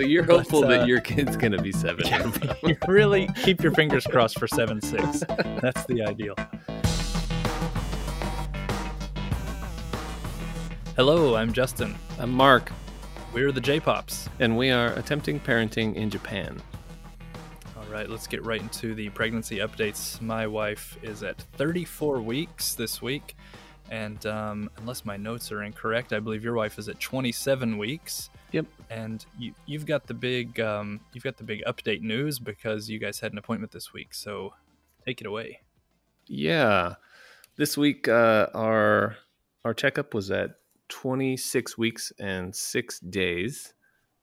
So you're But, hopeful uh, that your kid's gonna be seven. you really keep your fingers crossed for seven six. That's the ideal. Hello, I'm Justin. I'm Mark, We're the J-Pops. and we are attempting parenting in Japan. All right, let's get right into the pregnancy updates. My wife is at 34 weeks this week, and um, unless my notes are incorrect, I believe your wife is at 27 weeks. Yep. And you, you've got the big, um, you've got the big update news because you guys had an appointment this week. So take it away. Yeah, this week uh, our our checkup was at 26 weeks and six days,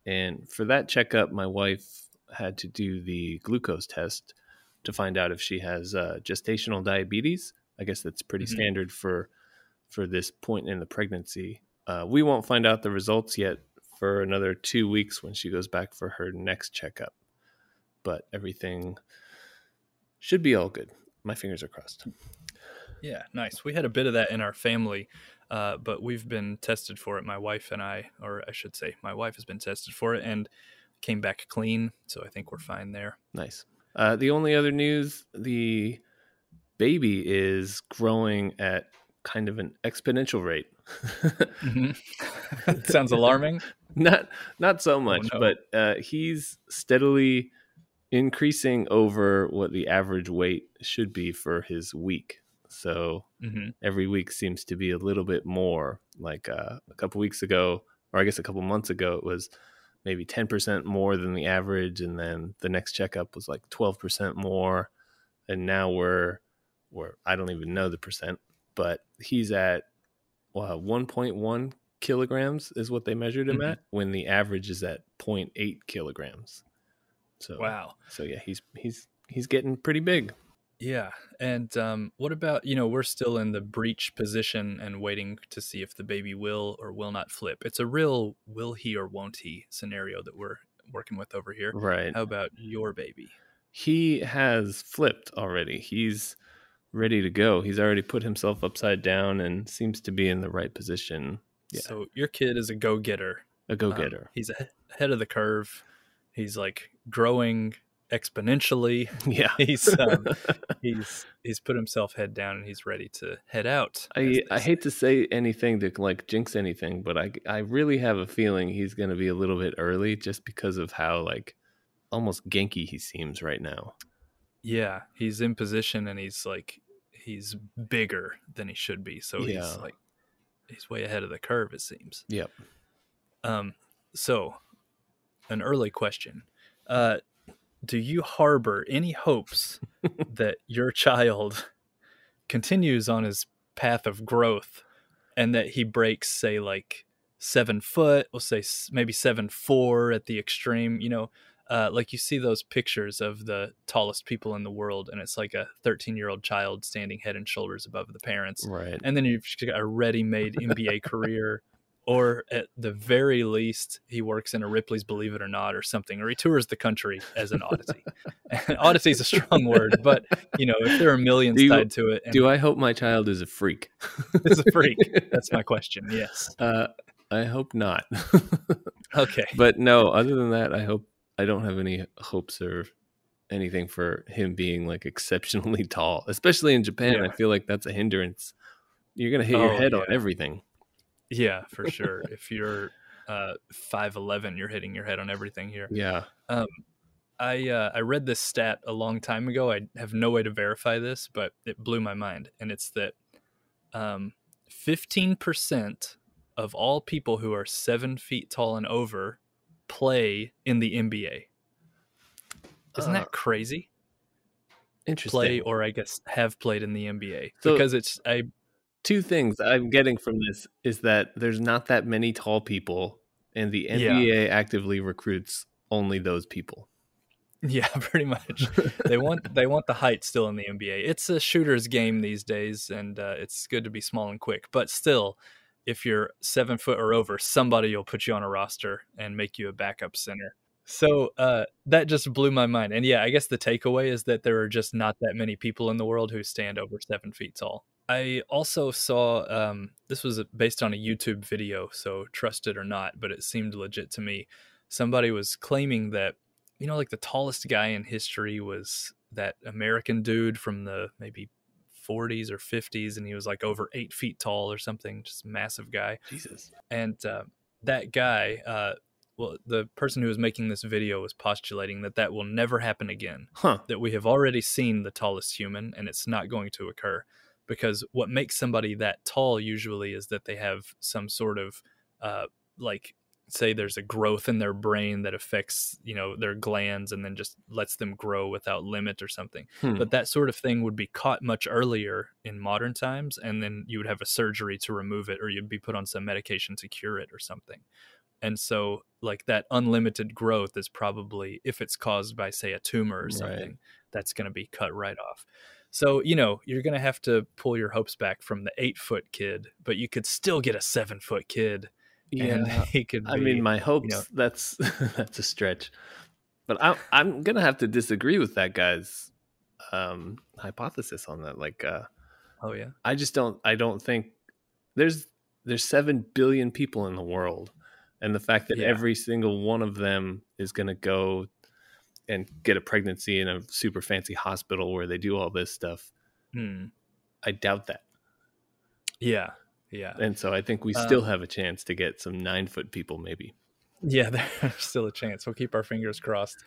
and for that checkup, my wife had to do the glucose test to find out if she has uh, gestational diabetes. I guess that's pretty Mhm. standard for for this point in the pregnancy. Uh, we won't find out the results yet for another two weeks when she goes back for her next checkup, but everything should be all good. My fingers are crossed. Yeah, nice. We had a bit of that in our family, uh, but we've been tested for it. My wife and I, or I should say, my wife has been tested for it and came back clean. So I think we're fine there. Nice. Uh, the only other news the baby is growing at kind of an exponential rate. Mhm. Sounds alarming. Not not so much, no. but uh, he's steadily increasing over what the average weight should be for his week. So hmm every week seems to be a little bit more. Like uh, a couple weeks ago, or I guess a couple months ago, it was maybe 10% more than the average. And then the next checkup was like 12% more. And now we're, we're, I don't even know the percent, but he's at well, 1.1 kilograms is what they measured him Mhm. at when the average is at 0.8 kilograms. So, Wow. so yeah, he's, he's, he's getting pretty big. Yeah. And um, what about, you know, we're still in the breech position and waiting to see if the baby will or will not flip. It's a real will he or won't he scenario that we're working with over here. Right. How about your baby? he has flipped already. He's ready to go. He's already put himself upside down and seems to be in the right position. Yeah. So your kid is a go getter. A go Um, getter. he's ahead of the curve. He's like growing exponentially. yeah. He's um, he's he's put himself head down and he's ready to head out. I, I hate to say anything to like jinx anything, but I I really have a feeling he's going to be a little bit early just because of how like almost ganky he seems right now. Yeah, he's in position and he's like he's bigger than he should be. So Yeah. he's like he's way ahead of the curve. It seems. Yep. Um. So, an early question. Uh, do you harbor any hopes that your child continues on his path of growth and that he breaks, say, like seven foot, we'll say maybe seven four at the extreme, you know? Uh, like you see those pictures of the tallest people in the world, and it's like a 13 year old child standing head and shoulders above the parents Right. and then you've got a ready-made NBA career, or at the very least, he works in a Ripley's Believe It or Not or something, or he tours the country as an Odyssey. Odyssey is a strong word, but you know, if there are millions you- tied to it, and Do I hope my child is a freak? it's a freak. That's my question. Yes. uh, I hope not. Okay. but no, other than that, I hope I don't have any hopes or anything for him being like exceptionally tall, especially in Japan. I feel like that's a hindrance. You're gonna hit your Oh, head on everything. Yeah, for sure. if you're uh, five eleven, you're hitting your head on everything here. Yeah. I uh, I read this stat a long time ago. I have no way to verify this, but it blew my mind, and it's that um, fifteen percent of all people who are seven feet tall and over play in the NBA. Isn't Uh, that crazy? Interesting. Play, or I guess have played in the NBA So- because it's I Two things I'm getting from this is that there's not that many tall people, and the Yeah. NBA actively recruits only those people. yeah pretty much they want they want the height still in the NBA. It's a shooter's game these days, and uh, it's good to be small and quick. But still, if you're seven foot or over, somebody will put you on a roster and make you a backup center. So uh, that just blew my mind. And yeah, I guess the takeaway is that there are just not that many people in the world who stand over seven feet tall. I also saw um, this was based on a YouTube video, so trust it or not, but it seemed legit to me. somebody was claiming that you know like the tallest guy in history was that American dude from the maybe 40s or 50s, and he was like over eight feet tall or something, just massive guy. Jesus. And uh, that guy, uh, well, the person who was making this video was postulating that that will never happen again. Huh. That we have already seen the tallest human, and it's not going to occur because what makes somebody that tall usually is that they have some sort of uh, like say there's a growth in their brain that affects you know their glands and then just lets them grow without limit or something Hmm. but that sort of thing would be caught much earlier in modern times and then you would have a surgery to remove it or you'd be put on some medication to cure it or something and so like that unlimited growth is probably if it's caused by say a tumor or Right. something that's going to be cut right off so you know you're going to have to pull your hopes back from the eight foot kid but you could still get a seven foot kid Yeah. he could be, I mean, my hopes. know- That's that's a stretch, but I'm I'm gonna have to disagree with that guy's um, hypothesis on that. Like, uh, oh yeah I just don't. I don't think there's there's seven billion people in the world, and the fact that Yeah. every single one of them is gonna go and get a pregnancy in a super fancy hospital where they do all this stuff. Hmm. I doubt that, yeah yeah and so I think we Um, still have a chance to get some nine foot people, maybe. Yeah, there's still a chance. We'll keep our fingers crossed.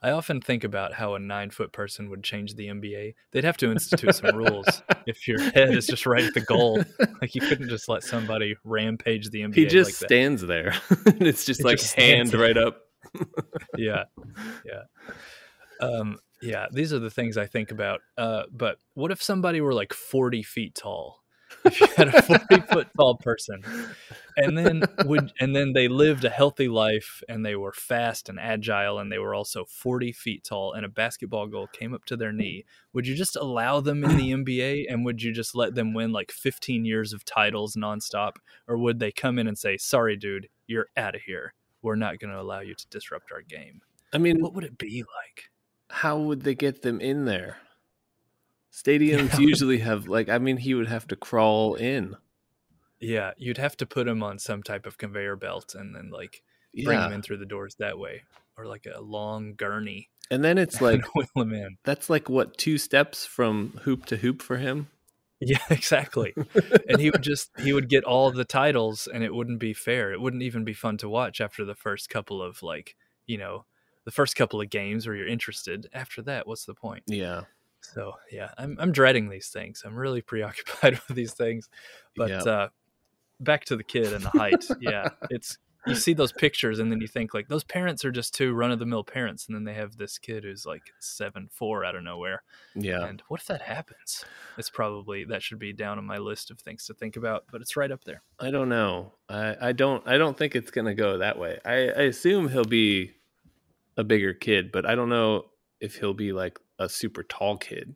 I often think about how a nine foot person would change the NBA. They'd have to institute some rules if your head is just right at the goal. Like you couldn't just let somebody rampage the NBA. He just like stands there. and it's just He like just hand there. right up. yeah, yeah, um, yeah. These are the things I think about. Uh, but what if somebody were like forty feet tall? If you had a forty foot tall person, and then would and then they lived a healthy life and they were fast and agile and they were also 40 feet tall and a basketball goal came up to their knee. Would you just allow them in the nba and would you just let them win like 15 years of titles nonstop? Or would they come in and say sorry dude you're out of here. We're not going to allow you to disrupt our game. I mean, what would it be like? How would they get them in there? Stadiums Yeah. usually have like I mean he would have to crawl in. yeah you'd have to put him on some type of conveyor belt and then like bring Yeah. in through the doors that way or like a long gurney And then it's like wheel them in that's like what two steps from hoop to hoop for him. Yeah, exactly. and he would just he would get all the titles and it wouldn't be fair. It wouldn't even be fun to watch after the first couple of like, you know, the first couple of games where you're interested. After that, what's the point? Yeah. So, yeah, I'm I'm dreading these things. I'm really preoccupied with these things. But Yeah. uh back to the kid and the height. yeah, it's you see those pictures and then you think like those parents are just two run of the mill parents and then they have this kid who's like 7 4 out of nowhere. Yeah. And what if that happens? It's probably that should be down on my list of things to think about, but it's right up there. I don't know. I, I don't I don't think it's gonna go that way. I, I assume he'll be a bigger kid, but I don't know if he'll be like a super tall kid.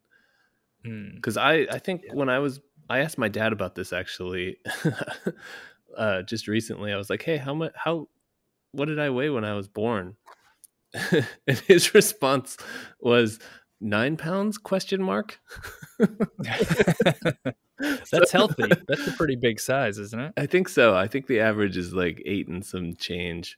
Hmm. because I I think Yeah. when I was I asked my dad about this actually, uh, just recently. I was like, "Hey, how much? How? What did I weigh when I was born?" and his response was nine pounds? Question mark. That's healthy. That's a pretty big size, isn't it? I think so. I think the average is like eight and some change,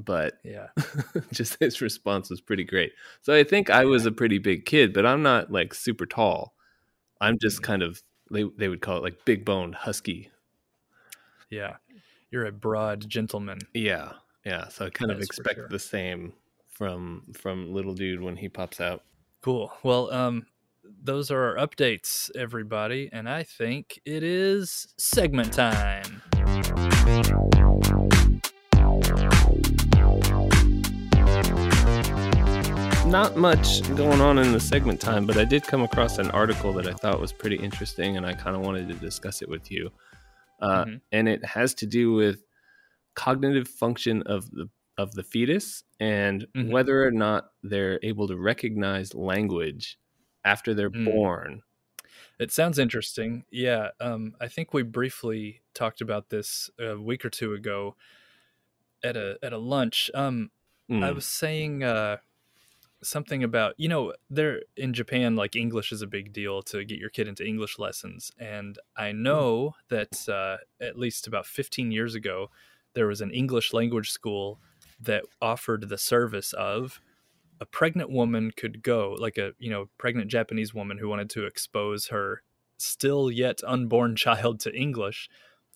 but Yeah. just his response was pretty great. So I think I was a pretty big kid, but I'm not like super tall. I'm just Mhm. kind of they they would call it like big boned husky Yeah. You're a broad gentleman. Yeah, yeah. So I kind of expect sure. the same from from little dude when he pops out. Cool. Well, um, those are our updates, everybody, and I think it is segment time. Not much going on in the segment time, but I did come across an article that I thought was pretty interesting, and I kind of wanted to discuss it with you. Uh, Mhm. And it has to do with cognitive function of the of the fetus and Mhm. whether or not they're able to recognize language after they're Mm. born. It sounds interesting. Yeah, um, I think we briefly talked about this a week or two ago at a at a lunch. Um, I Mm. was saying uh, something about you know there in Japan, like English is a big deal to get your kid into English lessons, and I know that uh, at least about 15 years ago there was an English language school that offered the service of a pregnant woman could go like a you know pregnant japanese woman who wanted to expose her still yet unborn child to english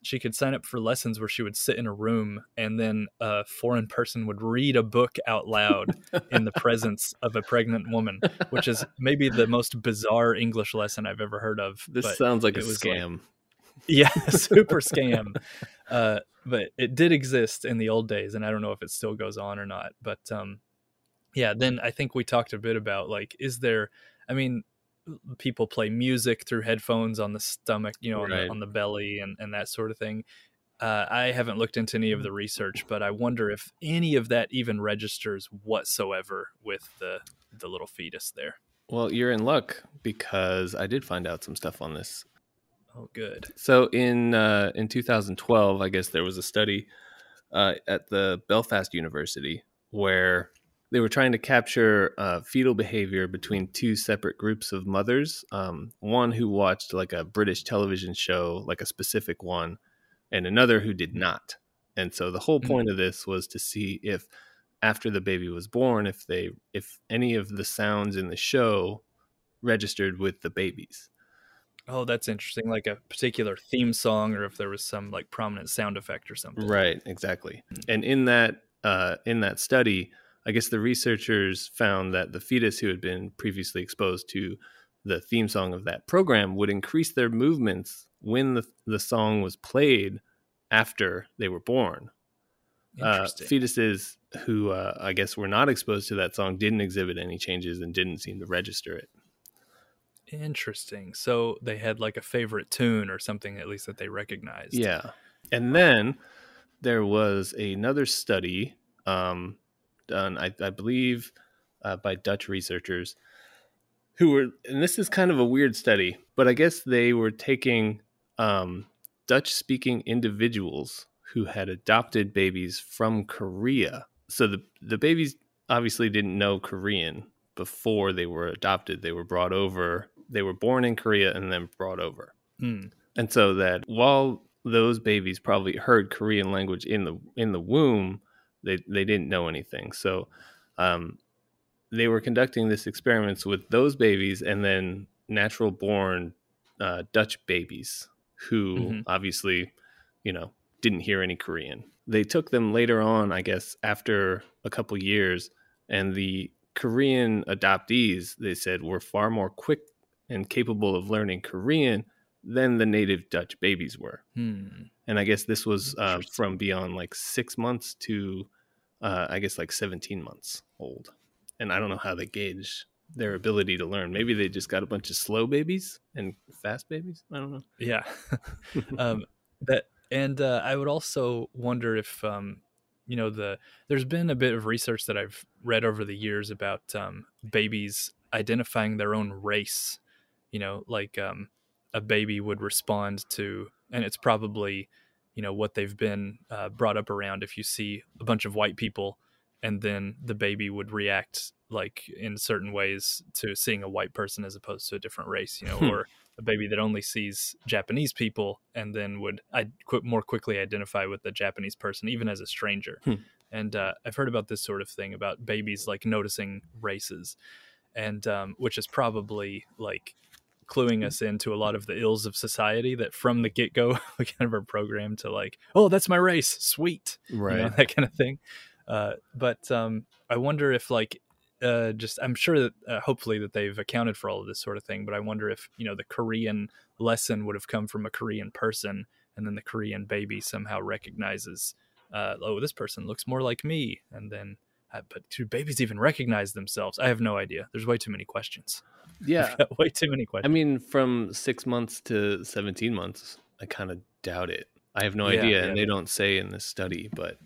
she could sign up for lessons where she would sit in a room and then a foreign person would read a book out loud in the presence of a pregnant woman which is maybe the most bizarre english lesson i've ever heard of this sounds like a scam like, yeah super scam. Uh, but it did exist in the old days and i don't know if it still goes on or not but um, yeah then i think we talked a bit about like is there i mean people play music through headphones on the stomach you know right. on, the, on the belly and, and that sort of thing uh, i haven't looked into any of the research but i wonder if any of that even registers whatsoever with the the little fetus there well you're in luck because i did find out some stuff on this Oh, good. So in uh, in 2012, I guess there was a study uh, at the Belfast University where they were trying to capture uh, fetal behavior between two separate groups of mothers. Um, one who watched like a British television show, like a specific one, and another who did not. And so the whole mm-hmm. point of this was to see if after the baby was born, if they if any of the sounds in the show registered with the babies. Oh, that's interesting. Like a particular theme song, or if there was some like prominent sound effect or something. Right, exactly. Hmm. And in that uh, in that study, I guess the researchers found that the fetus who had been previously exposed to the theme song of that program would increase their movements when the the song was played after they were born. Uh, fetuses who uh, I guess were not exposed to that song didn't exhibit any changes and didn't seem to register it. Interesting. So they had like a favorite tune or something at least that they recognized. Yeah. And then there was another study um, done, I, I believe, uh, by Dutch researchers who were, and this is kind of a weird study, but I guess they were taking um, Dutch speaking individuals who had adopted babies from Korea. So the, the babies obviously didn't know Korean before they were adopted. They were brought over they were born in Korea and then brought over. Mm. And so that while those babies probably heard Korean language in the in the womb, they they didn't know anything. So um, they were conducting this experiments with those babies and then natural born uh, Dutch babies who mm-hmm. obviously, you know, didn't hear any Korean. They took them later on, I guess, after a couple years, and the Korean adoptees, they said, were far more quick and capable of learning Korean than the native Dutch babies were. Hmm. And I guess this was uh, from beyond like six months to, uh, I guess, like 17 months old. And I don't know how they gauge their ability to learn. Maybe they just got a bunch of slow babies and fast babies. I don't know. Yeah. um, that and uh, I would also wonder if um, you know the there's been a bit of research that I've read over the years about um, babies identifying their own race you know like um, a baby would respond to and it's probably you know what they've been uh, brought up around if you see a bunch of white people and then the baby would react like in certain ways to seeing a white person as opposed to a different race you know hmm. or a baby that only sees japanese people and then would i qu- more quickly identify with the japanese person even as a stranger hmm. and uh, i've heard about this sort of thing about babies like noticing races and um, which is probably like cluing us into a lot of the ills of society that from the get-go we kind of are programmed to like oh that's my race. Sweet. Right you know, that kind of thing. Uh, but um, i wonder if like uh, just i'm sure that uh, hopefully that they've accounted for all of this sort of thing but i wonder if you know the korean lesson would have come from a korean person and then the korean baby somehow recognizes uh, oh this person looks more like me and then Uh, but do babies even recognize themselves i have no idea there's way too many questions yeah, way too many questions. I mean, from six months to seventeen months, I kind of doubt it. I have no yeah, idea, yeah, and they don't say in this study, but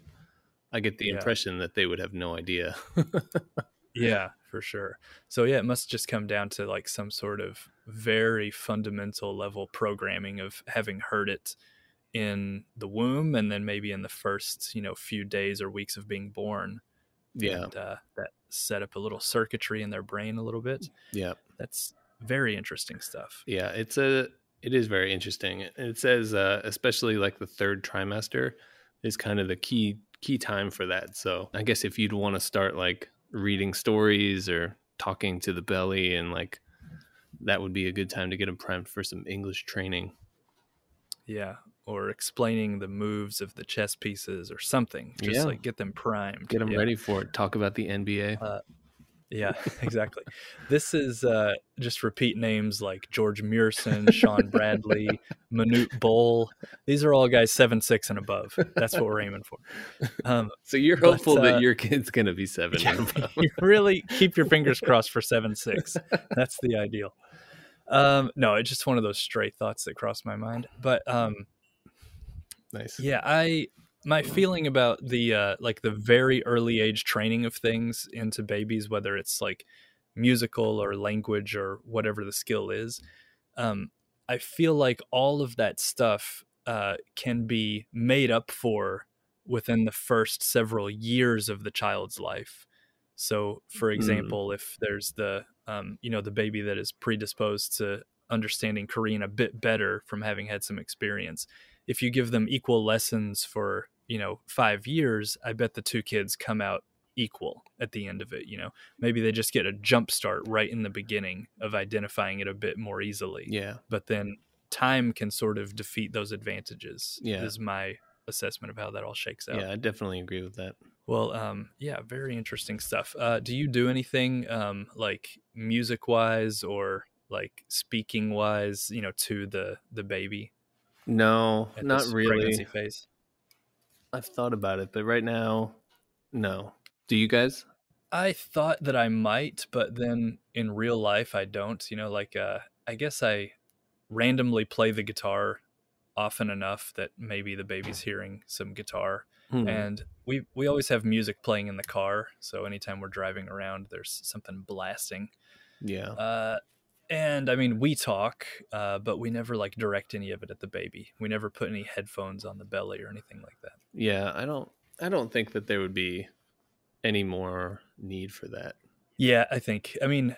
I get the impression that they would have no idea. yeah, for sure. So yeah, it must just come down to like some sort of very fundamental level programming of having heard it in the womb and then maybe in the first, you know, few days or weeks of being born. Yeah. And, uh, that set up a little circuitry in their brain a little bit. Yeah. That's very interesting stuff. Yeah, it's a it is very interesting. It says uh, especially like the third trimester is kind of the key key time for that. So I guess if you'd want to start like reading stories or talking to the belly and like that would be a good time to get them primed for some English training. Yeah, or explaining the moves of the chess pieces or something. Just Yeah. like get them primed. Get them Yeah. ready for it. Talk about the NBA. Uh, Yeah, exactly. this is uh, just repeat names like George Muresan, Shawn Bradley, Manute Bol. These are all guys seven six and above. That's what we're aiming for. Um, so you're but, hopeful uh, that your kid's going to be seven. and above. you really keep your fingers crossed for seven six. That's the ideal. Um, no, it's just one of those stray thoughts that crossed my mind. But um, nice. yeah, I my feeling about the uh, like the very early age training of things into babies, whether it's like musical or language or whatever the skill is, um, I feel like all of that stuff uh, can be made up for within the first several years of the child's life. So, for Mm. example, if there's the um, you know the baby that is predisposed to understanding Korean a bit better from having had some experience, if you give them equal lessons for you know five years, I bet the two kids come out equal at the end of it. You know, maybe they just get a jump start right in the beginning of identifying it a bit more easily. Yeah. But then time can sort of defeat those advantages. Yeah. is my assessment of how that all shakes out. Yeah. I definitely agree with that. Well, um, yeah, very interesting stuff. Uh, do you do anything um, like music wise or like speaking wise, you know, to the the baby No, not really. pregnancy phase? I've thought about it, but right now, no. Do you guys? I thought that I might, but then in real life I don't. You know, like uh, I guess I randomly play the guitar often enough that maybe the baby's hearing some guitar, Hmm. and we we always have music playing in the car. So anytime we're driving around, there's something blasting. yeah. Uh, and I mean, we talk, uh, but we never like direct any of it at the baby. We never put any headphones on the belly or anything like that. Yeah. I don't. I don't think that there would be any more need for that. Yeah, I think. I mean,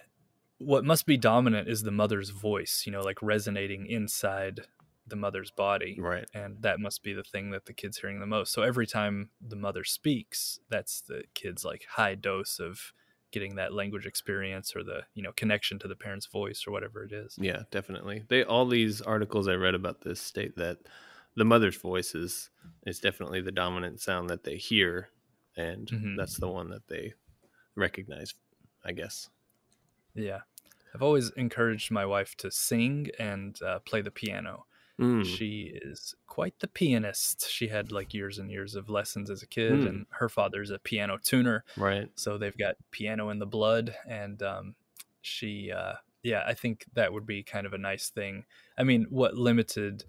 what must be dominant is the mother's voice, you know, like resonating inside the mother's body. Right. And that must be the thing that the kid's hearing the most. So every time the mother speaks, that's the kid's like high dose of getting that language experience or the, you know, connection to the parent's voice or whatever it is. Yeah, definitely. They all these articles I read about this state that the mother's voice is is definitely the dominant sound that they hear, and Mhm. that's the one that they recognize. I guess. Yeah. I've always encouraged my wife to sing and uh, play the piano. Mm, She is quite the pianist. She had like years and years of lessons as a kid, Hmm. and her father's a piano tuner. right. So they've got piano in the blood. And um, she, uh, yeah, I think that would be kind of a nice thing. I mean, what limited,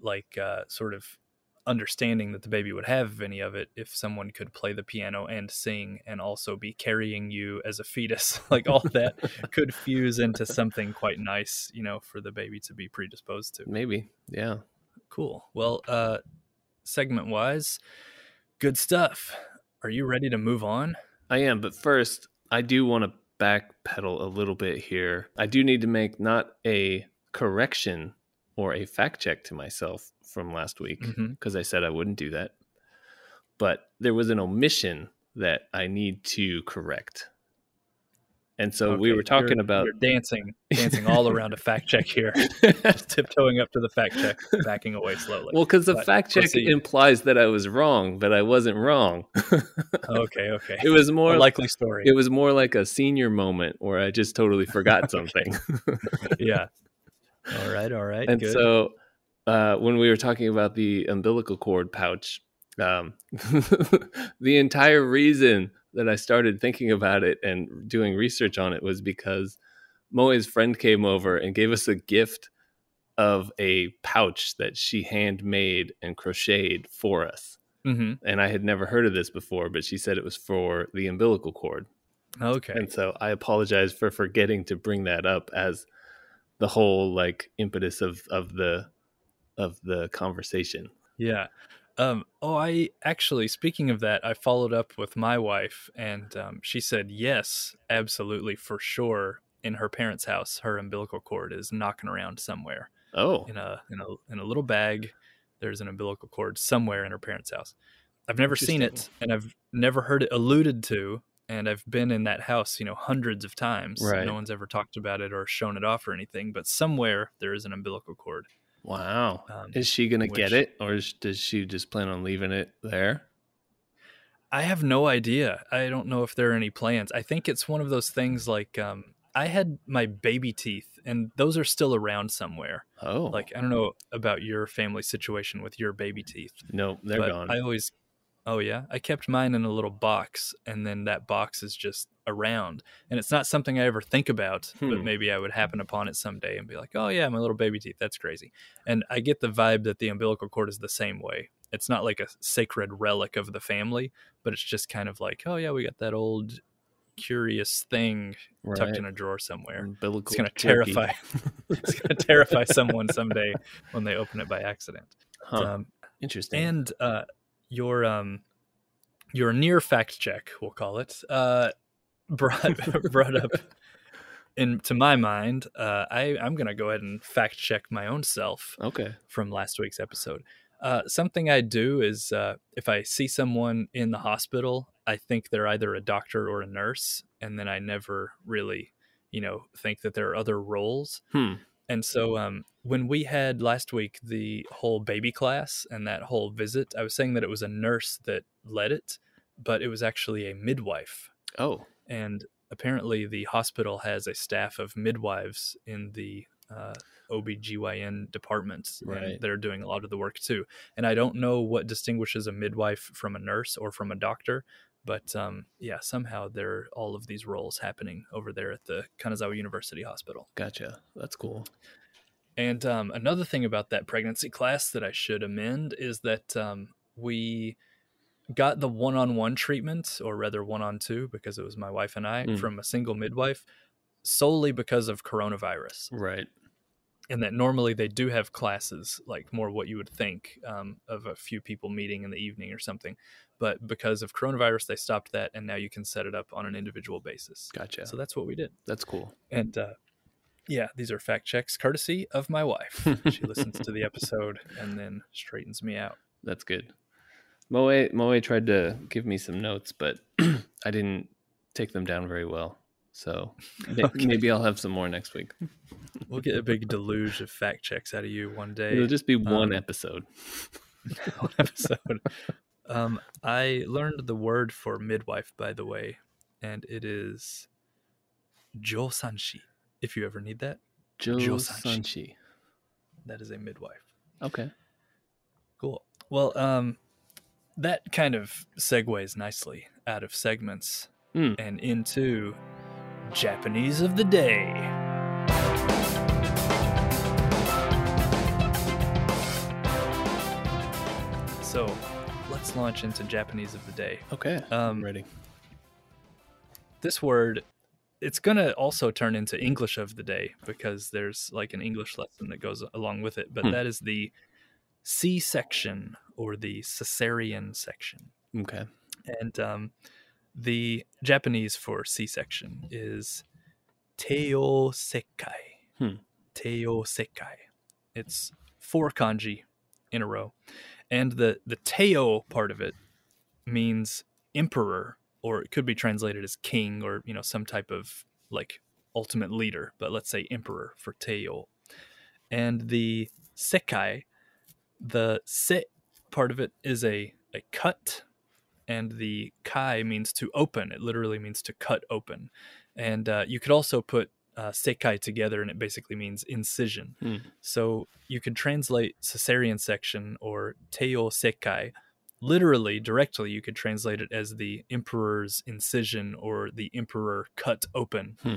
like, uh, sort of understanding that the baby would have of any of it if someone could play the piano and sing and also be carrying you as a fetus like all that could fuse into something quite nice you know for the baby to be predisposed to Maybe. Yeah. cool well uh segment wise good stuff are you ready to move on I am, but first, I do want to backpedal a little bit here. I do need to make not a correction or a fact check to myself from last week mm-hmm. because I said I wouldn't do that. But there was an omission that I need to correct. And so we were talking you're- about you're dancing dancing all around a fact check here just tiptoeing up to the fact check backing away slowly well, because the But fact check proceed. implies that I was wrong, but I wasn't wrong. okay okay it was more like likely story it was more like a senior moment where I just totally forgot something. yeah all right all right and good. so uh, when we were talking about the umbilical cord pouch um, the entire reason that i started thinking about it and doing research on it was because moe's friend came over and gave us a gift of a pouch that she handmade and crocheted for us Mhm. and i had never heard of this before but she said it was for the umbilical cord okay and so I apologize for forgetting to bring that up as the whole like impetus of of the of the conversation. Yeah. Um, oh, I actually, speaking of that, I followed up with my wife, and um, she said, yes, absolutely, for sure. In her parents' house, her umbilical cord is knocking around somewhere Oh, in a in a in a little bag. There's an umbilical cord somewhere in her parents' house, I've never seen it, and I've never heard it alluded to. And I've been in that house, you know, hundreds of times. Right. No one's ever talked about it or shown it off or anything. But somewhere there is an umbilical cord. Wow. Um, is she gonna get it, or is, does she just plan on leaving it there? I have no idea. I don't know if there are any plans. I think it's one of those things like um, I had my baby teeth, and those are still around somewhere. Oh, Like I don't know about your family situation with your baby teeth, no, they're but gone. I always, oh yeah, I kept mine in a little box, and then that box is just around, and it's not something I ever think about, but Hmm. maybe I would happen upon it someday and be like, oh yeah, my little baby teeth, that's crazy, and I get the vibe that the umbilical cord is the same way. It's not like a sacred relic of the family, but it's just kind of like, oh yeah, we got that old curious thing tucked in a drawer somewhere. Umbilical It's gonna terrify. it's gonna terrify someone someday when they open it by accident. Huh. Um, Interesting. and uh, your um, your near fact check, we'll call it, uh, brought brought up in to my mind. Uh, I I'm gonna go ahead and fact check my own self okay. from last week's episode. Uh, something I do is uh, if I see someone in the hospital, I think they're either a doctor or a nurse, and then I never really, you know, think that there are other roles. Hmm. And so um, when we had last week the whole baby class and that whole visit, I was saying that it was a nurse that led it, but it was actually a midwife. Oh. And apparently the hospital has a staff of midwives in the uh, OBGYN departments Right. And they're doing a lot of the work too. And I don't know what distinguishes a midwife from a nurse or from a doctor. But um, yeah, somehow there are all of these roles happening over there at the Kanazawa University Hospital. Gotcha. That's cool. And um, another thing about that pregnancy class that I should amend is that um, we got the one on one treatment, or rather one on two, because it was my wife and I, Mm. from a single midwife solely because of coronavirus. Right. And that normally they do have classes, like more what you would think um, of a few people meeting in the evening or something. But because of coronavirus, they stopped that, and now you can set it up on an individual basis. Gotcha. So that's what we did. That's cool. And uh, yeah, these are fact checks courtesy of my wife. she listens to the episode and then straightens me out. That's good. Moe Moe tried to give me some notes, but I didn't take them down very well. So Okay. maybe I'll have some more next week. We'll get a big deluge of fact checks out of you one day. It'll just be one um, episode. one episode. Um, I learned the word for midwife, by the way, and it is josanshi. If you ever need that, Joe Josanshi. Sanchi. that is a midwife. Okay. Cool. Well, um, that kind of segues nicely out of segments Hmm. and into Japanese of the day. So, let's launch into Japanese of the day. Okay. Um, I'm ready. This word, it's going to also turn into English of the day because there's like an English lesson that goes along with it, but Hmm. that is the C section or the cesarean section. Okay. And um, the Japanese for C section is Teiō Sekkai. Hmm. Teiō Sekkai. It's four kanji in a row. And the, the Teiō part of it means emperor, or it could be translated as king or, you know, some type of like ultimate leader, but let's say emperor for Teiō. And the Sekkai, the se part of it is a, a cut and the kai means to open. It literally means to cut open. And uh, you could also put uh, sekkai together, and it basically means incision. Hmm. So you could translate cesarean section or teiō sekkai. Literally, directly, you could translate it as the emperor's incision or the emperor cut open, Hmm.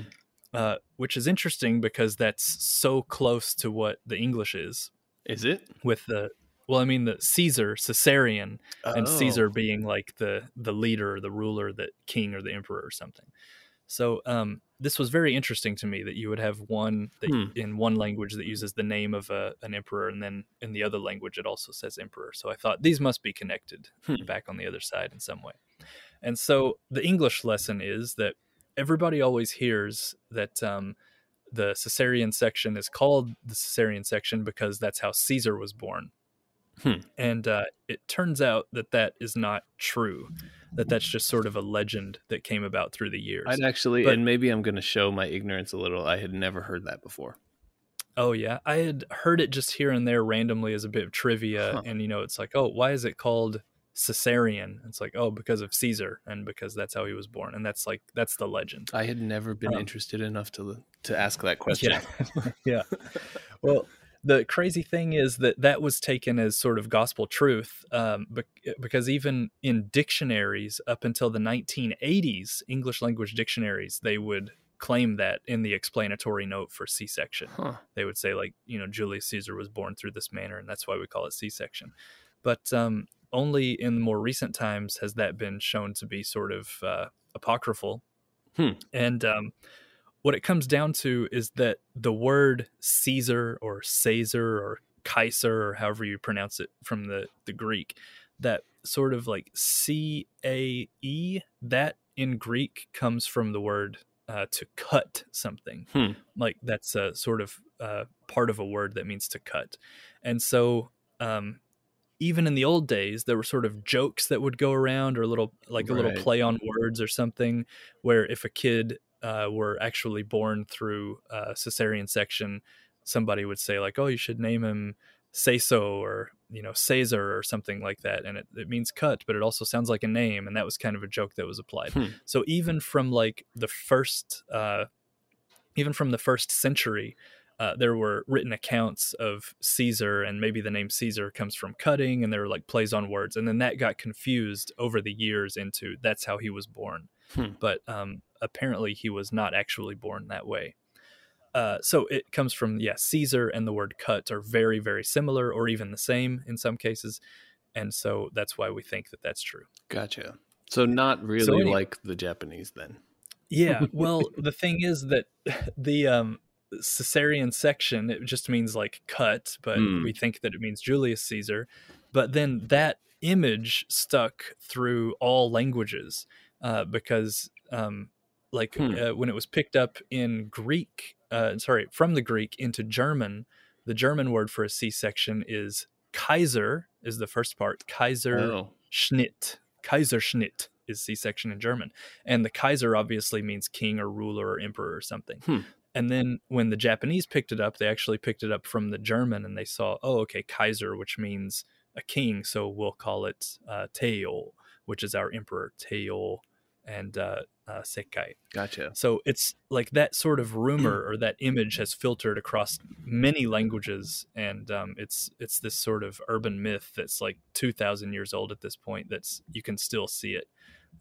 uh, which is interesting because that's so close to what the English is Is it? with the. Well, I mean, the Caesar, Caesarian, and Oh. Caesar being like the the leader, or the ruler, the king or the emperor or something. So um, this was very interesting to me that you would have one that Hmm. in one language that uses the name of a, an emperor, and then in the other language it also says emperor. So I thought these must be connected Hmm. back on the other side in some way. And so the English lesson is that everybody always hears that um, the Caesarean section is called the Caesarean section because that's how Caesar was born. Hmm. And uh, it turns out that that is not true. That that's just sort of a legend that came about through the years. I'd actually, But- and maybe I'm going to show my ignorance a little. I had never heard that before. Oh yeah, I had heard it just here and there randomly as a bit of trivia, Huh. and you know, it's like, oh, why is it called Caesarian? It's like, oh, because of Caesar, and because that's how he was born, and that's like that's the legend. I had never been Um, interested enough to to ask that question. Yeah, yeah. Well, the crazy thing is that that was taken as sort of gospel truth, um, because even in dictionaries up until the 1980s, English language dictionaries, they would claim that in the explanatory note for C-section. Huh. they would say like you know Julius Caesar was born through this manner and that's why we call it C-section. But um, only in more recent times has that been shown to be sort of uh, apocryphal. Hmm. And um, what it comes down to is that the word Caesar or Caesar or Kaiser or however you pronounce it from the the Greek, that sort of like C A E that in Greek comes from the word uh, to cut something. Hmm. like that's a sort of uh, part of a word that means to cut. And so um, even in the old days there were sort of jokes that would go around or little like a little play on words or something where if a kid uh, were actually born through uh, cesarean section somebody would say like oh you should name him say so or you know caesar or something like that and it, it means cut but it also sounds like a name and that was kind of a joke that was applied Hmm. so even from like the first uh even from the first century uh, there were written accounts of caesar and maybe the name caesar comes from cutting and there were like plays on words and then that got confused over the years into that's how he was born Hmm. but um apparently he was not actually born that way uh, so it comes from yeah caesar and the word cut are very very similar or even the same in some cases and so that's why we think that that's true Gotcha. So not really any- like the Japanese then. yeah well the thing is that the um caesarean section it just means like cut but Hmm. we think that it means julius caesar but then that image stuck through all languages uh, because um, like Hmm. uh, when it was picked up in greek uh, sorry from the greek into german the german word for a c-section is kaiser is the first part kaiser Oh. Schnitt. Kaiserschnitt is C-section in German. And the Kaiser obviously means king or ruler or emperor or something. Hmm. And then when the Japanese picked it up, they actually picked it up from the German and they saw, oh, okay, Kaiser, which means a king. So we'll call it uh, Teiō, which is our emperor, Teiō and uh, uh, Sekkai. Gotcha. So it's like that sort of rumor or that image has filtered across many languages, and um, it's it's this sort of urban myth that's like two thousand years old at this point. That's you can still see it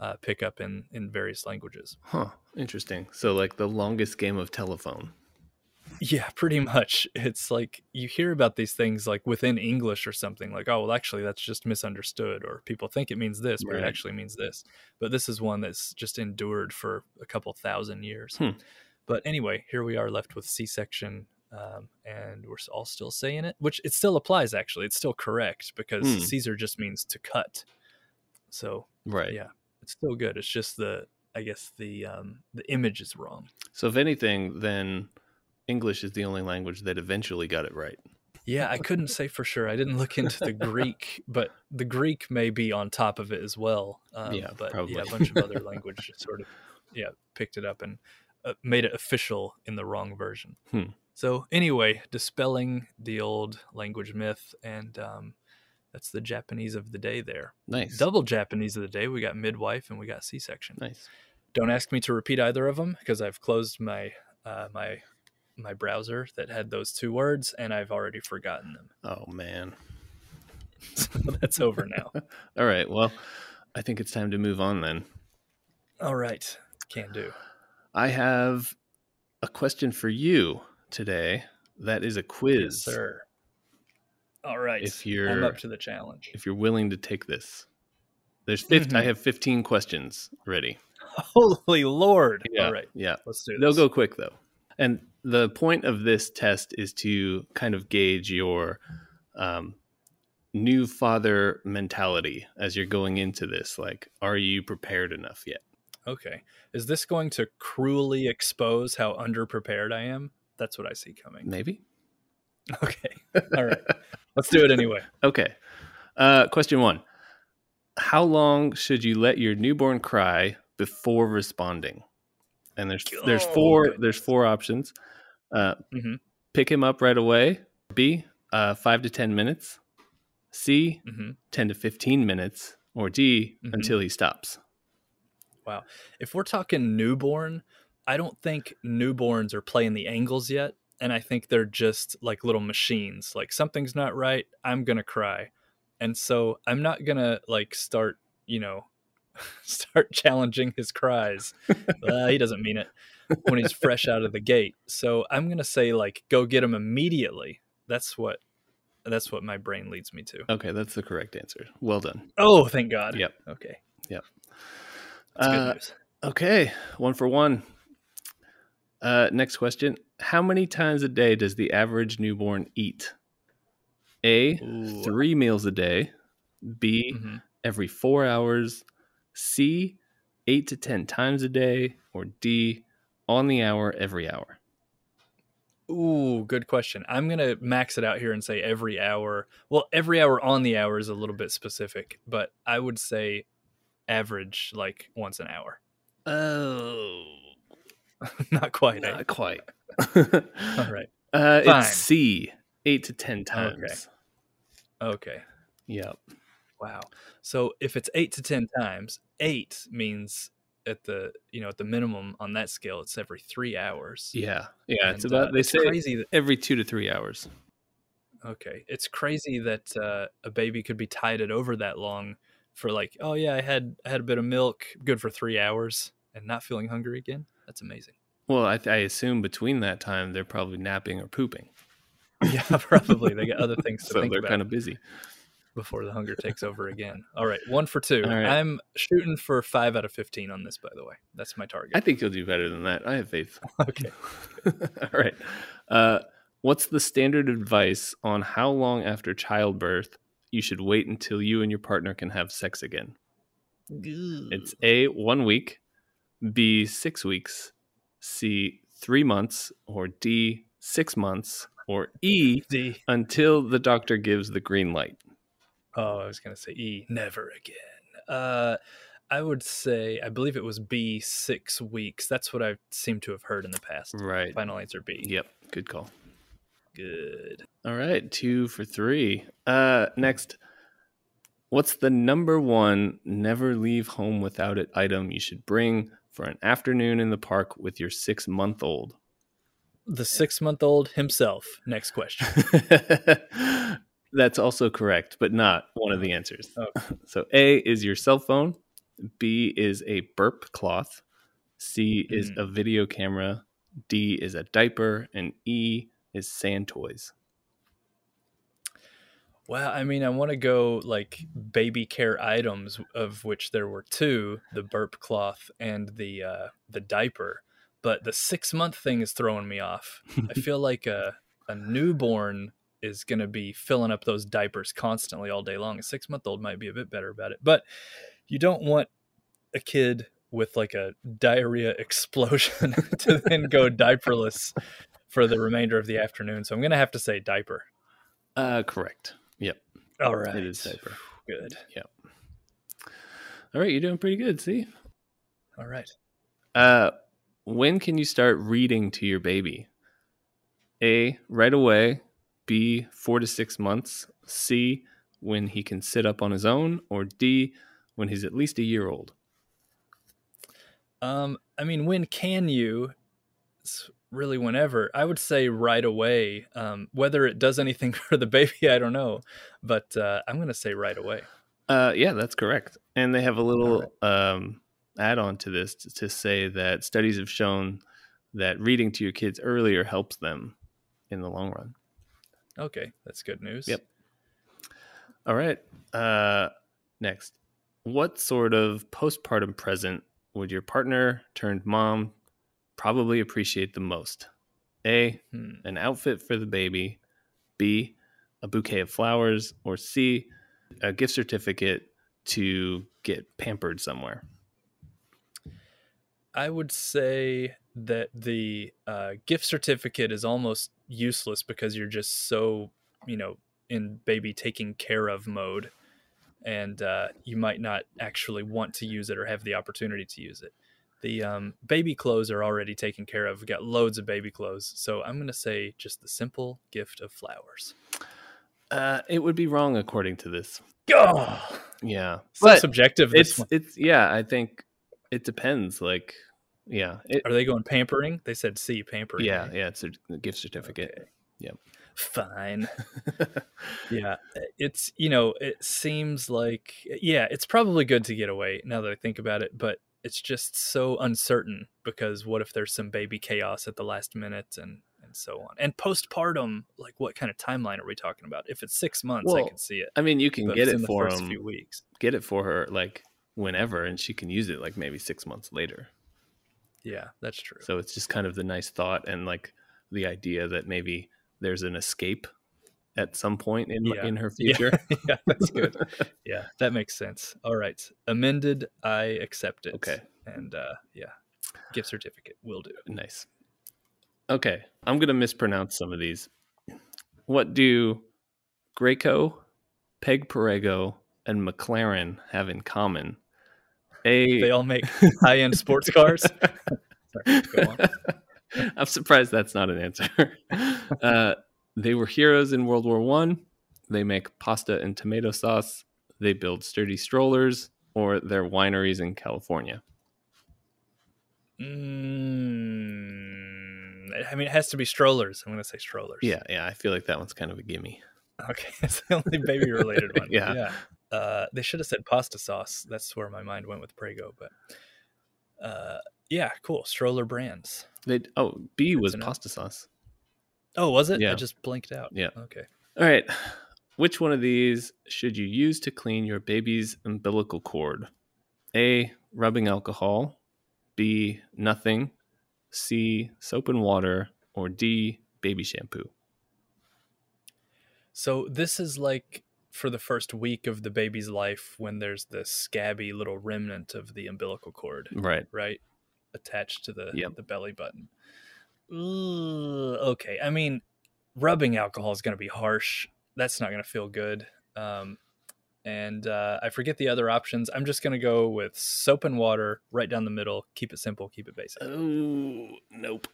uh, pick up in in various languages. Huh. Interesting. So like the longest game of telephone. Yeah, pretty much. It's like you hear about these things like within English or something like, oh, well, actually, that's just misunderstood, or people think it means this, but Right. it actually means this. But this is one that's just endured for a couple thousand years. Hmm. But anyway, here we are left with C section, um, and we're all still saying it, which it still applies, actually. It's still correct because Hmm. Caesar just means to cut. So Right. yeah, it's still good. It's just the, I guess, the um, the image is wrong. So if anything, then English is the only language that eventually got it right. Yeah, I couldn't say for sure. I didn't look into the Greek, but the Greek may be on top of it as well. Um, Yeah, but probably. yeah, a bunch of other language sort of yeah picked it up and uh, made it official in the wrong version. Hmm. So anyway, dispelling the old language myth, and um, that's the Japanese of the day. There, Nice. double Japanese of the day. We got midwife and we got C-section. Nice. Don't ask me to repeat either of them because I've closed my uh, my my browser that had those two words and I've already forgotten them. Oh man. So that's over now. All right. Well, I think it's time to move on then. All right, can do. I have a question for you today. That is a quiz. Yes, sir. All right, If I'm you're- up to the challenge. If you're willing to take this. There's 50, mm-hmm. I have 15 questions ready. Holy Lord! Yeah. All right, Yeah. let's do this. They'll go quick though. And the point of this test is to kind of gauge your um, new father mentality as you're going into this. Like, are you prepared enough yet? Okay, is this going to cruelly expose how underprepared I am? That's what I see coming. Maybe. Okay, all right, let's do it anyway. Okay. Uh, question one: How long should you let your newborn cry before responding? And there's there's Oh, four goodness. there's four options. Uh, hmm pick him up right away. B, uh, five to ten minutes. C, hmm ten to fifteen minutes. Or D, Mhm. until he stops. Wow. If we're talking newborn, I don't think newborns are playing the angles yet. And I think they're just like little machines. Like something's not right, I'm going to cry. And so I'm not going to like start, you know, start challenging his cries. uh, he doesn't mean it when he's fresh out of the gate. So I'm going to say like go get him immediately. That's what that's what my brain leads me to. Okay, that's the correct answer. Well done. Oh, thank God. Yep. Okay. Yep. That's good Uh, news. Okay, one for one. Uh, next question: How many times a day does the average newborn eat? A, Ooh. three meals a day. B, Mhm. every four hours. C, eight to ten times a day. Or D, on the hour every hour. Ooh, good question. I'm gonna max it out here and say every hour. Well, every hour on the hour is a little bit specific, but I would say average like once an hour. Oh, Not quite. eh? not quite. All right. Uh, Fine. it's C, eight to ten times. Okay. Okay. Yep. Wow. So if it's eight to ten times, eight means at the you know at the minimum on that scale, it's every three hours. Yeah. Yeah. it's about. uh, they it's say crazy that every two to three hours. Okay, it's crazy that uh, a baby could be tided over that long for like, oh yeah, I had I had a bit of milk, good for three hours, and not feeling hungry again. That's amazing. Well, I, I assume between that time they're probably napping or pooping, Yeah, probably they got other things to so think they're about kind of busy. Before the hunger takes over again. All right, one for two. All right. I'm shooting for five out of fifteen on this, by the way. That's my target. I think you'll do better than that. I have faith. okay. All right. Uh, what's the standard advice on how long after childbirth you should wait until you and your partner can have sex again? It's A, one week, B, six weeks, C, three months, or D, six months, or E, D. until the doctor gives the green light. Oh, I was gonna say E. Never again. Uh, I would say I believe it was B. Six weeks. That's what I seem to have heard in the past. Right. Final answer B. Yep. Good call. Good. All right, two for three. Uh, next, what's the number one never leave home without it item you should bring for an afternoon in the park with your six month old? The six month old himself. Next question. That's also correct, but not one of the answers. Okay. So A is your cell phone, B is a burp cloth, C is Mm. a video camera, D is a diaper, and E is sand toys. Well, I mean, I want to go like baby care items, of which there were two: the burp cloth and the uh, the diaper. But the six month thing is throwing me off. I feel like a a newborn is going to be filling up those diapers constantly all day long. A six month old might be a bit better about it, but you don't want a kid with like a diarrhea explosion to then go diaperless for the remainder of the afternoon. So I'm going to have to say diaper. Uh, correct. Yep. All right. It is diaper. Good. Yep. All right, you're doing pretty good. See, All right. uh, when can you start reading to your baby? A, right away. B, four to six months. C, when he can sit up on his own. Or D, when he's at least a year old. Um, I mean, when can you? It's really whenever. I would say right away. Um, whether it does anything for the baby, I don't know, but uh, I'm going to say right away. Uh, yeah, that's correct. And they have a little um, add on to this to, to say that studies have shown that reading to your kids earlier helps them in the long run. Okay, that's good news. Yep. All right. Uh, next, what sort of postpartum present would your partner turned mom probably appreciate the most? A, Hmm. an outfit for the baby. B, a bouquet of flowers. Or C, a gift certificate to get pampered somewhere. I would say that the uh, gift certificate is almost useless because you're just so, you know, in baby taking care of mode. and uh, you might not actually want to use it or have the opportunity to use it. The um, baby clothes are already taken care of. We've got loads of baby clothes, so I'm going to say just the simple gift of flowers. Uh, it would be wrong according to this. Oh, Yeah, so but subjective. This it's it's yeah. I think it depends. Like, yeah, it, Are they going pampering? They said C pampering. yeah, yeah. It's a gift certificate. Okay. Yep. Fine. yeah, it's you know, it seems like yeah, it's probably good to get away now that I think about it, but it's just so uncertain because what if there's some baby chaos at the last minute and and so on. And postpartum, like what kind of timeline are we talking about? If it's 6 months, I can see it. I mean, you can But get it the for first them. few weeks. Get it for her like whenever, and she can use it like maybe six months later. Yeah, that's true. So it's just kind of the nice thought and like the idea that maybe there's an escape at some point in Yeah. in her future. yeah, that's good. yeah, that makes sense. All right. Amended, I accept it. Okay. And uh yeah. Gift certificate will do. Nice. Okay, I'm gonna mispronounce some of these. What do Greco, Peg Perego, and Maclaren have in common? A. They all make high-end sports cars. Sorry. I'm surprised that's not an answer. Uh, they were heroes in World War One. They make pasta and tomato sauce. They build sturdy strollers, or they're wineries in California. Mm, I mean, it has to be strollers. I'm going to say strollers. Yeah, yeah. I feel like that one's kind of a gimme. Okay, it's the only baby-related one. Yeah. yeah. Uh, they should have said pasta sauce. That's where my mind went with Prego, but uh, yeah, cool. Stroller brands. They oh B was pasta sauce. Oh, was it? Yeah. I just blinked out. Yeah. Okay. All right. Which one of these should you use to clean your baby's umbilical cord? A. Rubbing alcohol. B. Nothing. C. Soap and water. Or D. Baby shampoo. So this is like for the first week of the baby's life when there's the scabby little remnant of the umbilical cord, Right. right? Attached to the Yep. the belly button. Ugh, okay. I mean, rubbing alcohol is going to be harsh. That's not going to feel good. Um, and uh, I forget the other options. I'm just going to go with soap and water right down the middle. Keep it simple. Keep it basic. Oh, nope.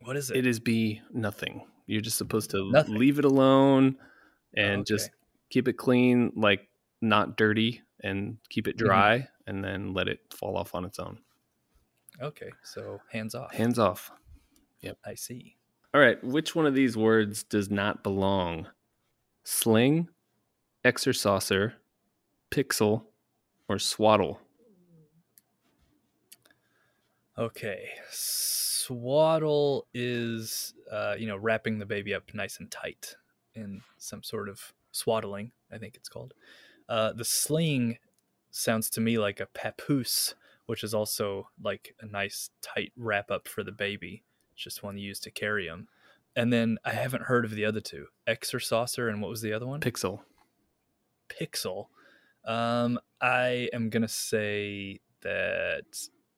What is it? It is B. Nothing. You're just supposed to Nothing. leave it alone and Okay. just keep it clean, like not dirty, and keep it Mhm. dry, and then let it fall off on its own. Okay, so hands off. Hands off. Yep. I see. All right, which one of these words does not belong? Sling, ExerSaucer, pixel, or swaddle? Okay. Swaddle is, uh, you know, wrapping the baby up nice and tight in some sort of swaddling, I think it's called. Uh, the sling sounds to me like a papoose, which is also like a nice tight wrap up for the baby. It's just one you use to carry him. And then I haven't heard of the other two ExerSaucer and what was the other one? Pixel. Pixel. Um, I am gonna say that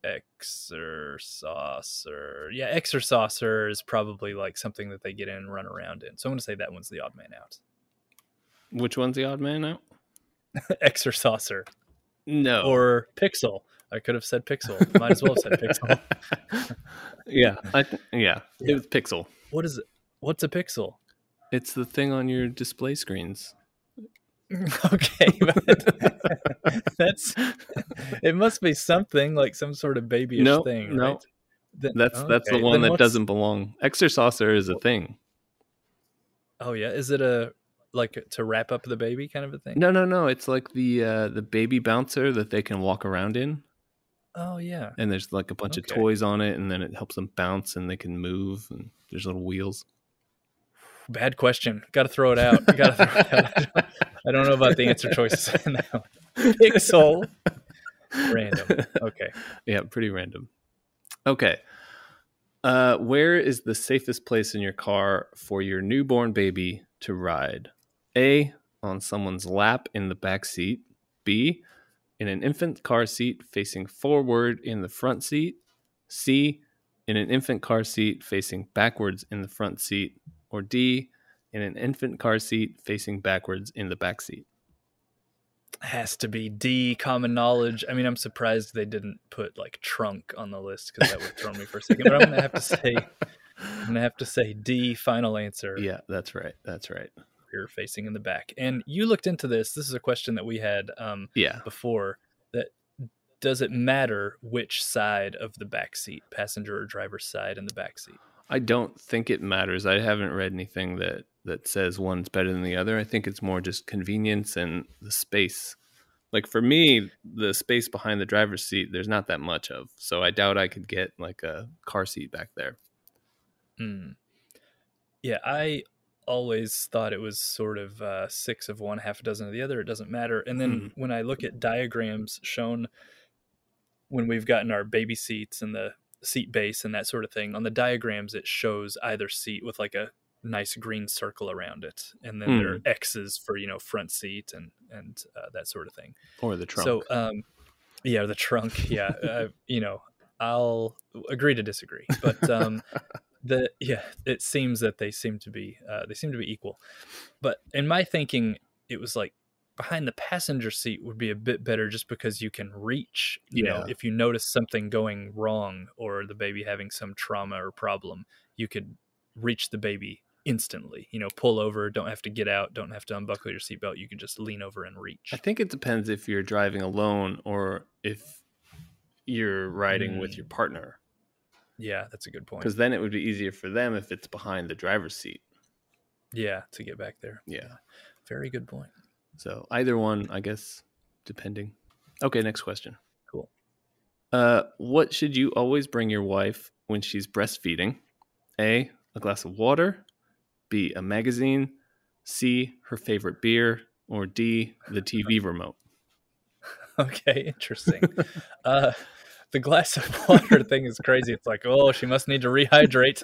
ExerSaucer. Yeah, ExerSaucer is probably like something that they get in and run around in. So I'm gonna say that one's the odd man out. Which one's the odd man out? ExerSaucer No. or Pixel. I could have said Pixel. Might as well have said Pixel. yeah, I th- yeah, it was pixel. What is it? What's a pixel? It's the thing on your display screens. okay, that's it. Must be something like some sort of babyish No, thing. no. right? Then- That's that's the one then that what's- doesn't belong. ExerSaucer is a thing. Oh yeah, is it a like to wrap up the baby kind of a thing? No, no, no. It's like the uh, the baby bouncer that they can walk around in, Oh yeah. and there's like a bunch Okay. of toys on it, and then it helps them bounce, and they can move, and there's little wheels. Bad question. Got to throw it out. Got to throw it out. I don't know about the answer choices in that one. Pixel. Random. Okay. Yeah, pretty random. Okay. Uh, where is the safest place in your car for your newborn baby to ride? A. On someone's lap in the back seat. B. In an infant car seat facing forward in the front seat. C. In an infant car seat facing backwards in the front seat. Or D. In an infant car seat facing backwards in the back seat. has to be D common knowledge. I mean, I'm surprised they didn't put like trunk on the list because that would throw me for a second. But I'm gonna have to say, I'm gonna have to say D. Final answer. Yeah, that's right. That's right. Rear facing in the back. And you looked into this. This is a question that we had um, Yeah. before. That does it matter which side of the back seat, passenger or driver's side in the back seat? I don't think it matters. I haven't read anything that that says one's better than the other. I think it's more just convenience and the space. Like for me, the space behind the driver's seat, there's not that much of. So I doubt I could get like a car seat back there. Mm. Yeah, I always thought it was sort of uh, six of one, half a dozen of the other. It doesn't matter. And then Mm. when I look at diagrams shown when we've gotten our baby seats and the seat base and that sort of thing, on the diagrams it shows either seat with like a nice green circle around it, and then there are X's for you know front seat and and uh, that sort of thing. Or the trunk. So, um, yeah, the trunk. Yeah, uh, you know, I'll agree to disagree, but um, the yeah, it seems that they seem to be uh, they seem to be equal. But in my thinking, it was like behind the passenger seat would be a bit better just because you can reach. You know, if you notice something going wrong or the baby having some trauma or problem, you could reach the baby instantly. You know, pull over, don't have to get out, don't have to unbuckle your seatbelt. You can just lean over and reach. I think it depends if you're driving alone or if you're riding with Mm. your partner. Yeah, that's a good point. Because then it would be easier for them if it's behind the driver's seat. Yeah, to get back there. Yeah. Very good point. So either one, I guess, depending. Okay, next question. Cool. Uh, what should you always bring your wife when she's breastfeeding? A. A glass of water. B. A magazine. C. Her favorite beer. Or D. The TV remote. Okay, interesting. uh, the glass of water thing is crazy. It's like, oh, she must need to rehydrate.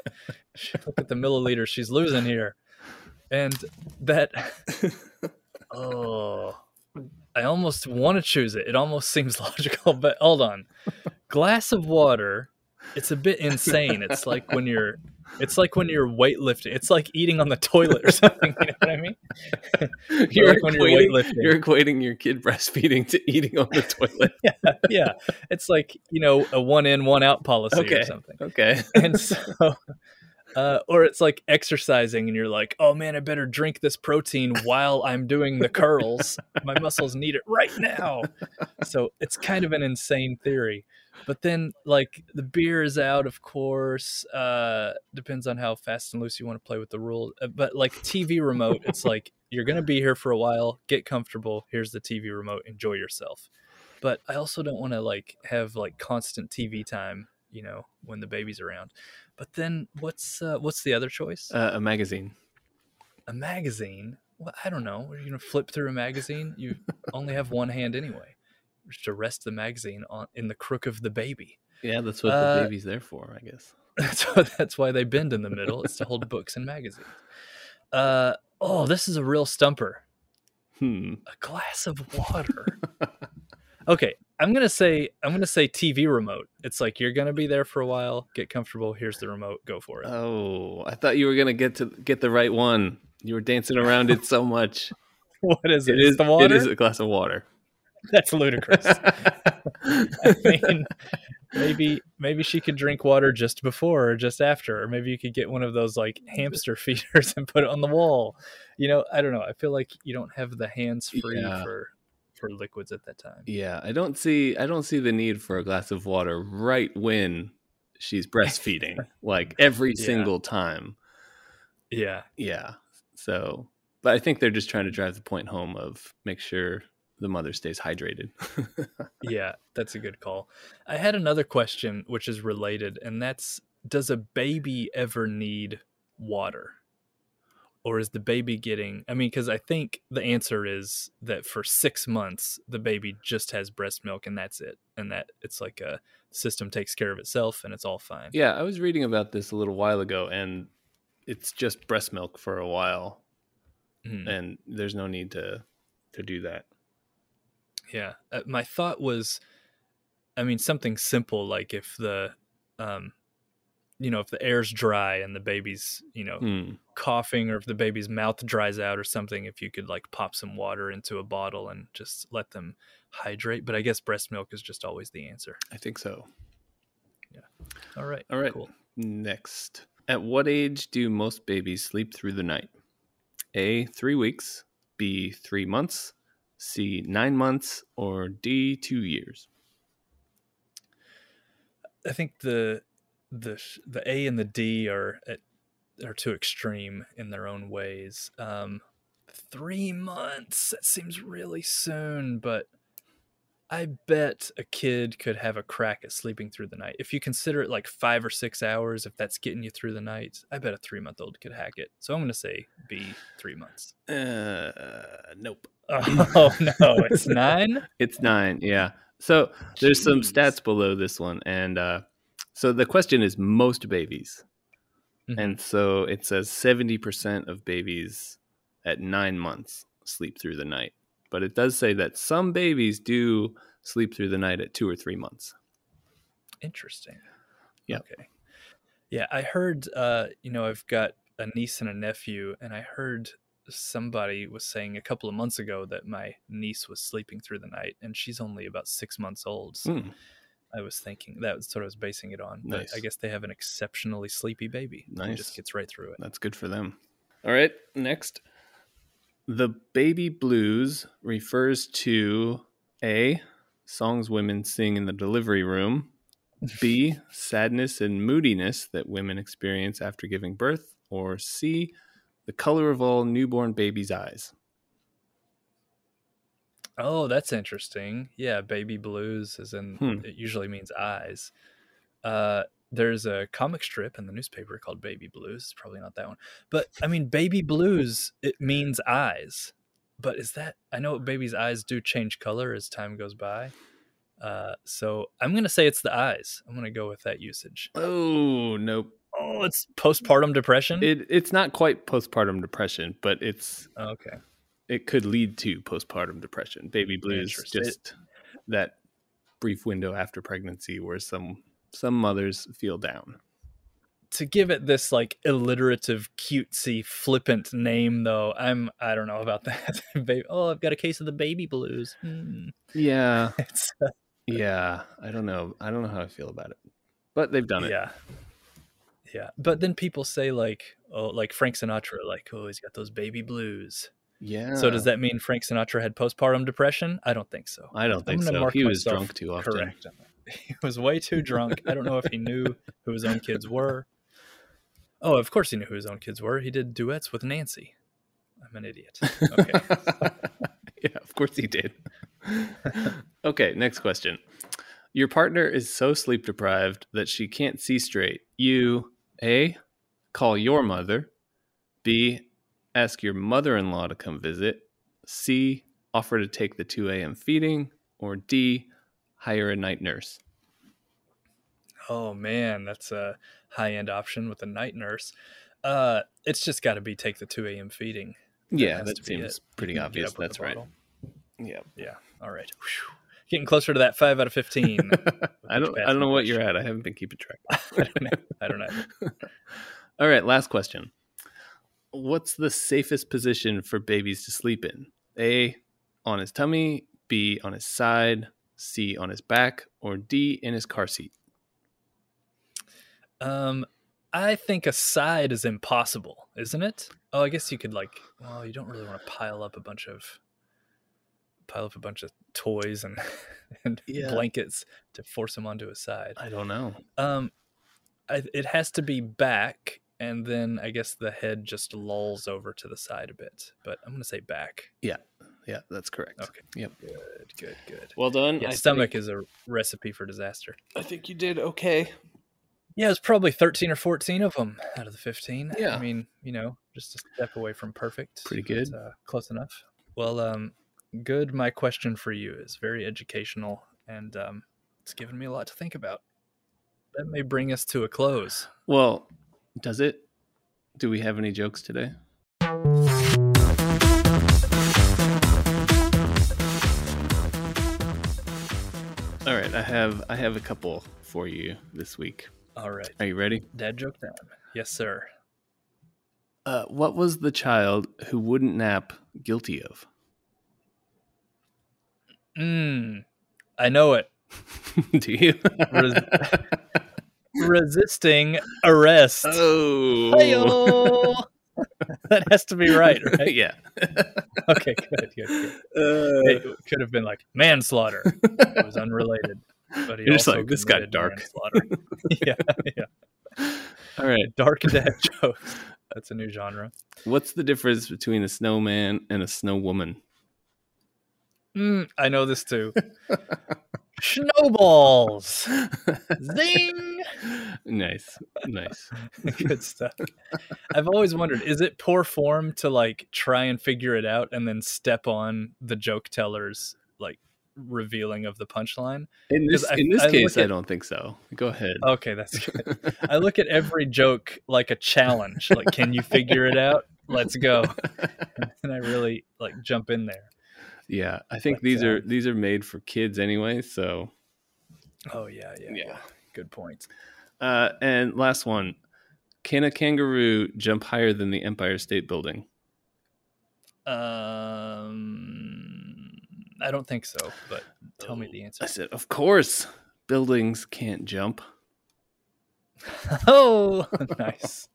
Look at the milliliters she's losing here. And that, oh, I almost want to choose it. It almost seems logical, but hold on. Glass of water, it's a bit insane. It's like when you're, it's like when you're weightlifting. It's like eating on the toilet or something. You know what I mean? You're, like when you're equating, weightlifting. you're equating your kid breastfeeding to eating on the toilet. yeah, yeah. It's like you know a one in one out policy Okay. or something. Okay. And so, uh, or it's like exercising, and you're like, oh man, I better drink this protein while I'm doing the curls. My muscles need it right now. So it's kind of an insane theory. But then, like the beer is out, of course. Uh, depends on how fast and loose you want to play with the rules. Uh, But like TV remote, it's like you're gonna be here for a while. Get comfortable. Here's the TV remote. Enjoy yourself. But I also don't want to like have like constant TV time. You know, when the baby's around. But then, what's uh, what's the other choice? Uh, a magazine. a magazine. Well, I don't know. Are you gonna flip through a magazine? You only have one hand anyway. To rest the magazine on in the crook of the baby. Yeah, that's what Uh, the baby's there for, I guess. That's why, that's why they bend in the middle. It's to hold books and magazines. Uh oh, this is a real stumper. Hmm. A glass of water. okay, I'm gonna say I'm gonna say TV remote. It's like you're gonna be there for a while. Get comfortable. Here's the remote. Go for it. Oh, I thought you were gonna get to get the right one. You were dancing around it so much. what is it? It It's the water. It is a glass of water. That's ludicrous. I mean, maybe maybe she could drink water just before or just after, or maybe you could get one of those like hamster feeders and put it on the wall. You know, I don't know. I feel like you don't have the hands free Yeah. for for liquids at that time. yeah, I don't see. I don't see the need for a glass of water right when she's breastfeeding, like every Yeah. single time. Yeah, Yeah. So, but I think they're just trying to drive the point home of make sure the mother stays hydrated. yeah, that's a good call. I had another question which is related, and that's does a baby ever need water? Or is the baby getting? I mean, because I think the answer is that for six months, the baby just has breast milk and that's it. And that it's like a system takes care of itself and it's all fine. yeah, I was reading about this a little while ago, and it's just breast milk for a while, Mhm. and there's no need to to do that. Yeah. Uh, my thought was, I mean, something simple like if the, um, you know, if the air's dry and the baby's, you know, Hmm. coughing or if the baby's mouth dries out or something, if you could like pop some water into a bottle and just let them hydrate. But I guess breast milk is just always the answer. I think so. Yeah. All right. All right. Cool. Next. At what age do most babies sleep through the night? A, three weeks. B, three months. C, nine months. Or D, two years. I think the the the A and the D are at, are too extreme in their own ways. Um, three months that seems really soon, but I bet a kid could have a crack at sleeping through the night. If you consider it like five or six hours, if that's getting you through the night, I bet a three month old could hack it. So I'm going to say B, three months. Uh, nope. Oh no, it's nine. It's nine. Yeah. So there's some stats below this one. And uh, so the question is most babies. Mhm. And so it says 70% of babies at nine months sleep through the night. But it does say that some babies do sleep through the night at two or three months. Interesting. Yeah. Okay. Yeah, I heard. Uh, you know, I've got a niece and a nephew, and I heard somebody was saying a couple of months ago that my niece was sleeping through the night, and she's only about six months old. So Hmm, I was thinking that was sort of was basing it on. But I guess they have an exceptionally sleepy baby. who Nice. just gets right through it. that's good for them. All right. Next. The baby blues refers to A, songs women sing in the delivery room, B, sadness and moodiness that women experience after giving birth, or C, the color of all newborn babies' eyes. Oh, that's interesting. Yeah, baby blues, is in Hmm. it usually means eyes. Uh, there's a comic strip in the newspaper called Baby Blues. It's probably not that one, but I mean, baby blues. It means eyes, but is that? I know babies' eyes do change color as time goes by. Uh, so I'm gonna say it's the eyes. I'm gonna go with that usage. Oh, nope. Oh, it's postpartum depression. It, it's not quite postpartum depression, but it's okay. it could lead to postpartum depression. Baby blues, just that brief window after pregnancy where some some mothers feel down. to give it this like alliterative, cutesy, flippant name, though, I'm I don't know about that. Baby, oh, I've got a case of the baby blues. Hmm. Yeah, uh, yeah. I don't know. I don't know how I feel about it, but they've done it. yeah, yeah. But then people say like, oh, like Frank Sinatra, like, oh, he's got those baby blues. Yeah. So does that mean Frank Sinatra had postpartum depression? I don't think so. I don't think so. He was drunk too often. Correct. He was way too drunk. I don't know if he knew who his own kids were. Oh, of course he knew who his own kids were. He did duets with Nancy. I'm an idiot. Okay. yeah, of course he did. okay, next question. Your partner is so sleep deprived that she can't see straight. You A call your mother, B ask your mother-in-law to come visit, C offer to take the 2 a.m. feeding, or D hire a night nurse. Oh man, that's a high end option with a night nurse. Uh, it's just got to be take the 2 a.m. feeding. Yeah, has that seems pretty You can get obvious. That's right. Yeah. Yeah. All right. Whew. Getting closer to that five out of 15. I don't I don't know what you're at. I haven't been keeping track. I don't know. I don't know. All right, last question. What's the safest position for babies to sleep in? A on his tummy, B on his side, C on his back, or D in his car seat? Um, I think a side is impossible, isn't it? Oh, I guess you could like. Well, you don't really want to pile up a bunch of pile up a bunch of toys and and Yeah. blankets to force him onto his side. I don't know. Um, I, it has to be back, and then I guess the head just lolls over to the side a bit. But I'm gonna say back. Yeah, yeah, that's correct. Okay. Yep. Good, good, good. Well done. Yeah, stomach Think, is a recipe for disaster. I think you did okay. Yeah, it's probably 13 or 14 of them out of the 15. Yeah. I mean, you know, just a step away from perfect. Pretty but, good. uh, close enough. Well, um, good. My question for you is very educational and um, it's given me a lot to think about. That may bring us to a close. Well, does it? Do we have any jokes today? All right, I have I have a couple for you this week. All right. Are you ready? Dad joke time. Yes, sir. Uh, what was the child who wouldn't nap guilty of? Mm, I know it. Do you? Res- Resisting arrest. oh. That has to be right, right? yeah. Okay, good, good, good. Uh, It could have been like manslaughter. It was unrelated. But he You're just like, this got dark. manslaughter. yeah, yeah. all right. Dark dad jokes. That's a new genre. What's the difference between a snowman and a snow woman? Mm, I know this too. Snowballs. Zing. nice. Nice. Good stuff. I've always wondered is it poor form to like try and figure it out and then step on the joke teller's like revealing of the punchline? In this, I- in this I case, I don't think so. Go ahead. Okay, that's good. I look at every joke like a challenge. Like, can you figure it out? Let's go. And I really like jump in there. Yeah, I think But, these uh, are these are made for kids anyway. So, Oh yeah, yeah, Yeah. Good point. uh, and last one: Can a kangaroo jump higher than the Empire State Building? Um, I don't think so, but tell me the answer. I said, of course, buildings can't jump. Oh, nice,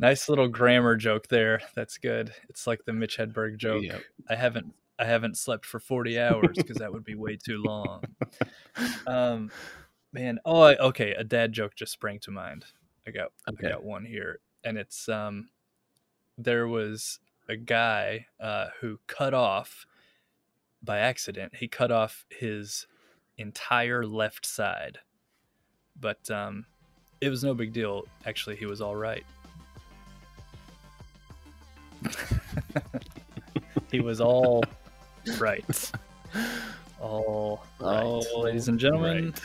nice little grammar joke there. That's good. It's like the Mitch Hedberg joke. Yep. I haven't I haven't slept for 40 hours because that would be way too long. Um man, oh I, okay, a dad joke just sprang to mind. I got Okay. I got one here and it's um there was a guy uh who cut off by accident. He cut off his entire left side. But um it was no big deal. Actually, he was all right. he was all right. All right. All Ladies and gentlemen, right.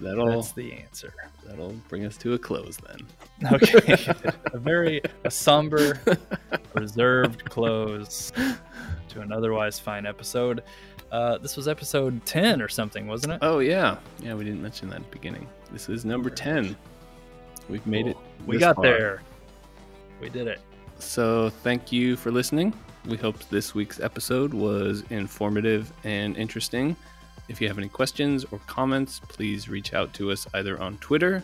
That'll that's the answer. that'll bring us to a close then. Okay. a very a somber, reserved close to an otherwise fine episode. Uh, this was episode 10 or something, wasn't it? Oh yeah, yeah. We didn't mention that at the beginning. This is number ten. We've made it. Cool. We got far. there. We did it. So thank you for listening. We hope this week's episode was informative and interesting. If you have any questions or comments, please reach out to us either on Twitter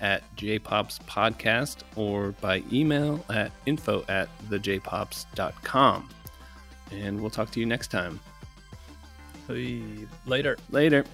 at jpops podcast or by email at info at thejpops.com. And we'll talk to you next time. Hey, Later. Later.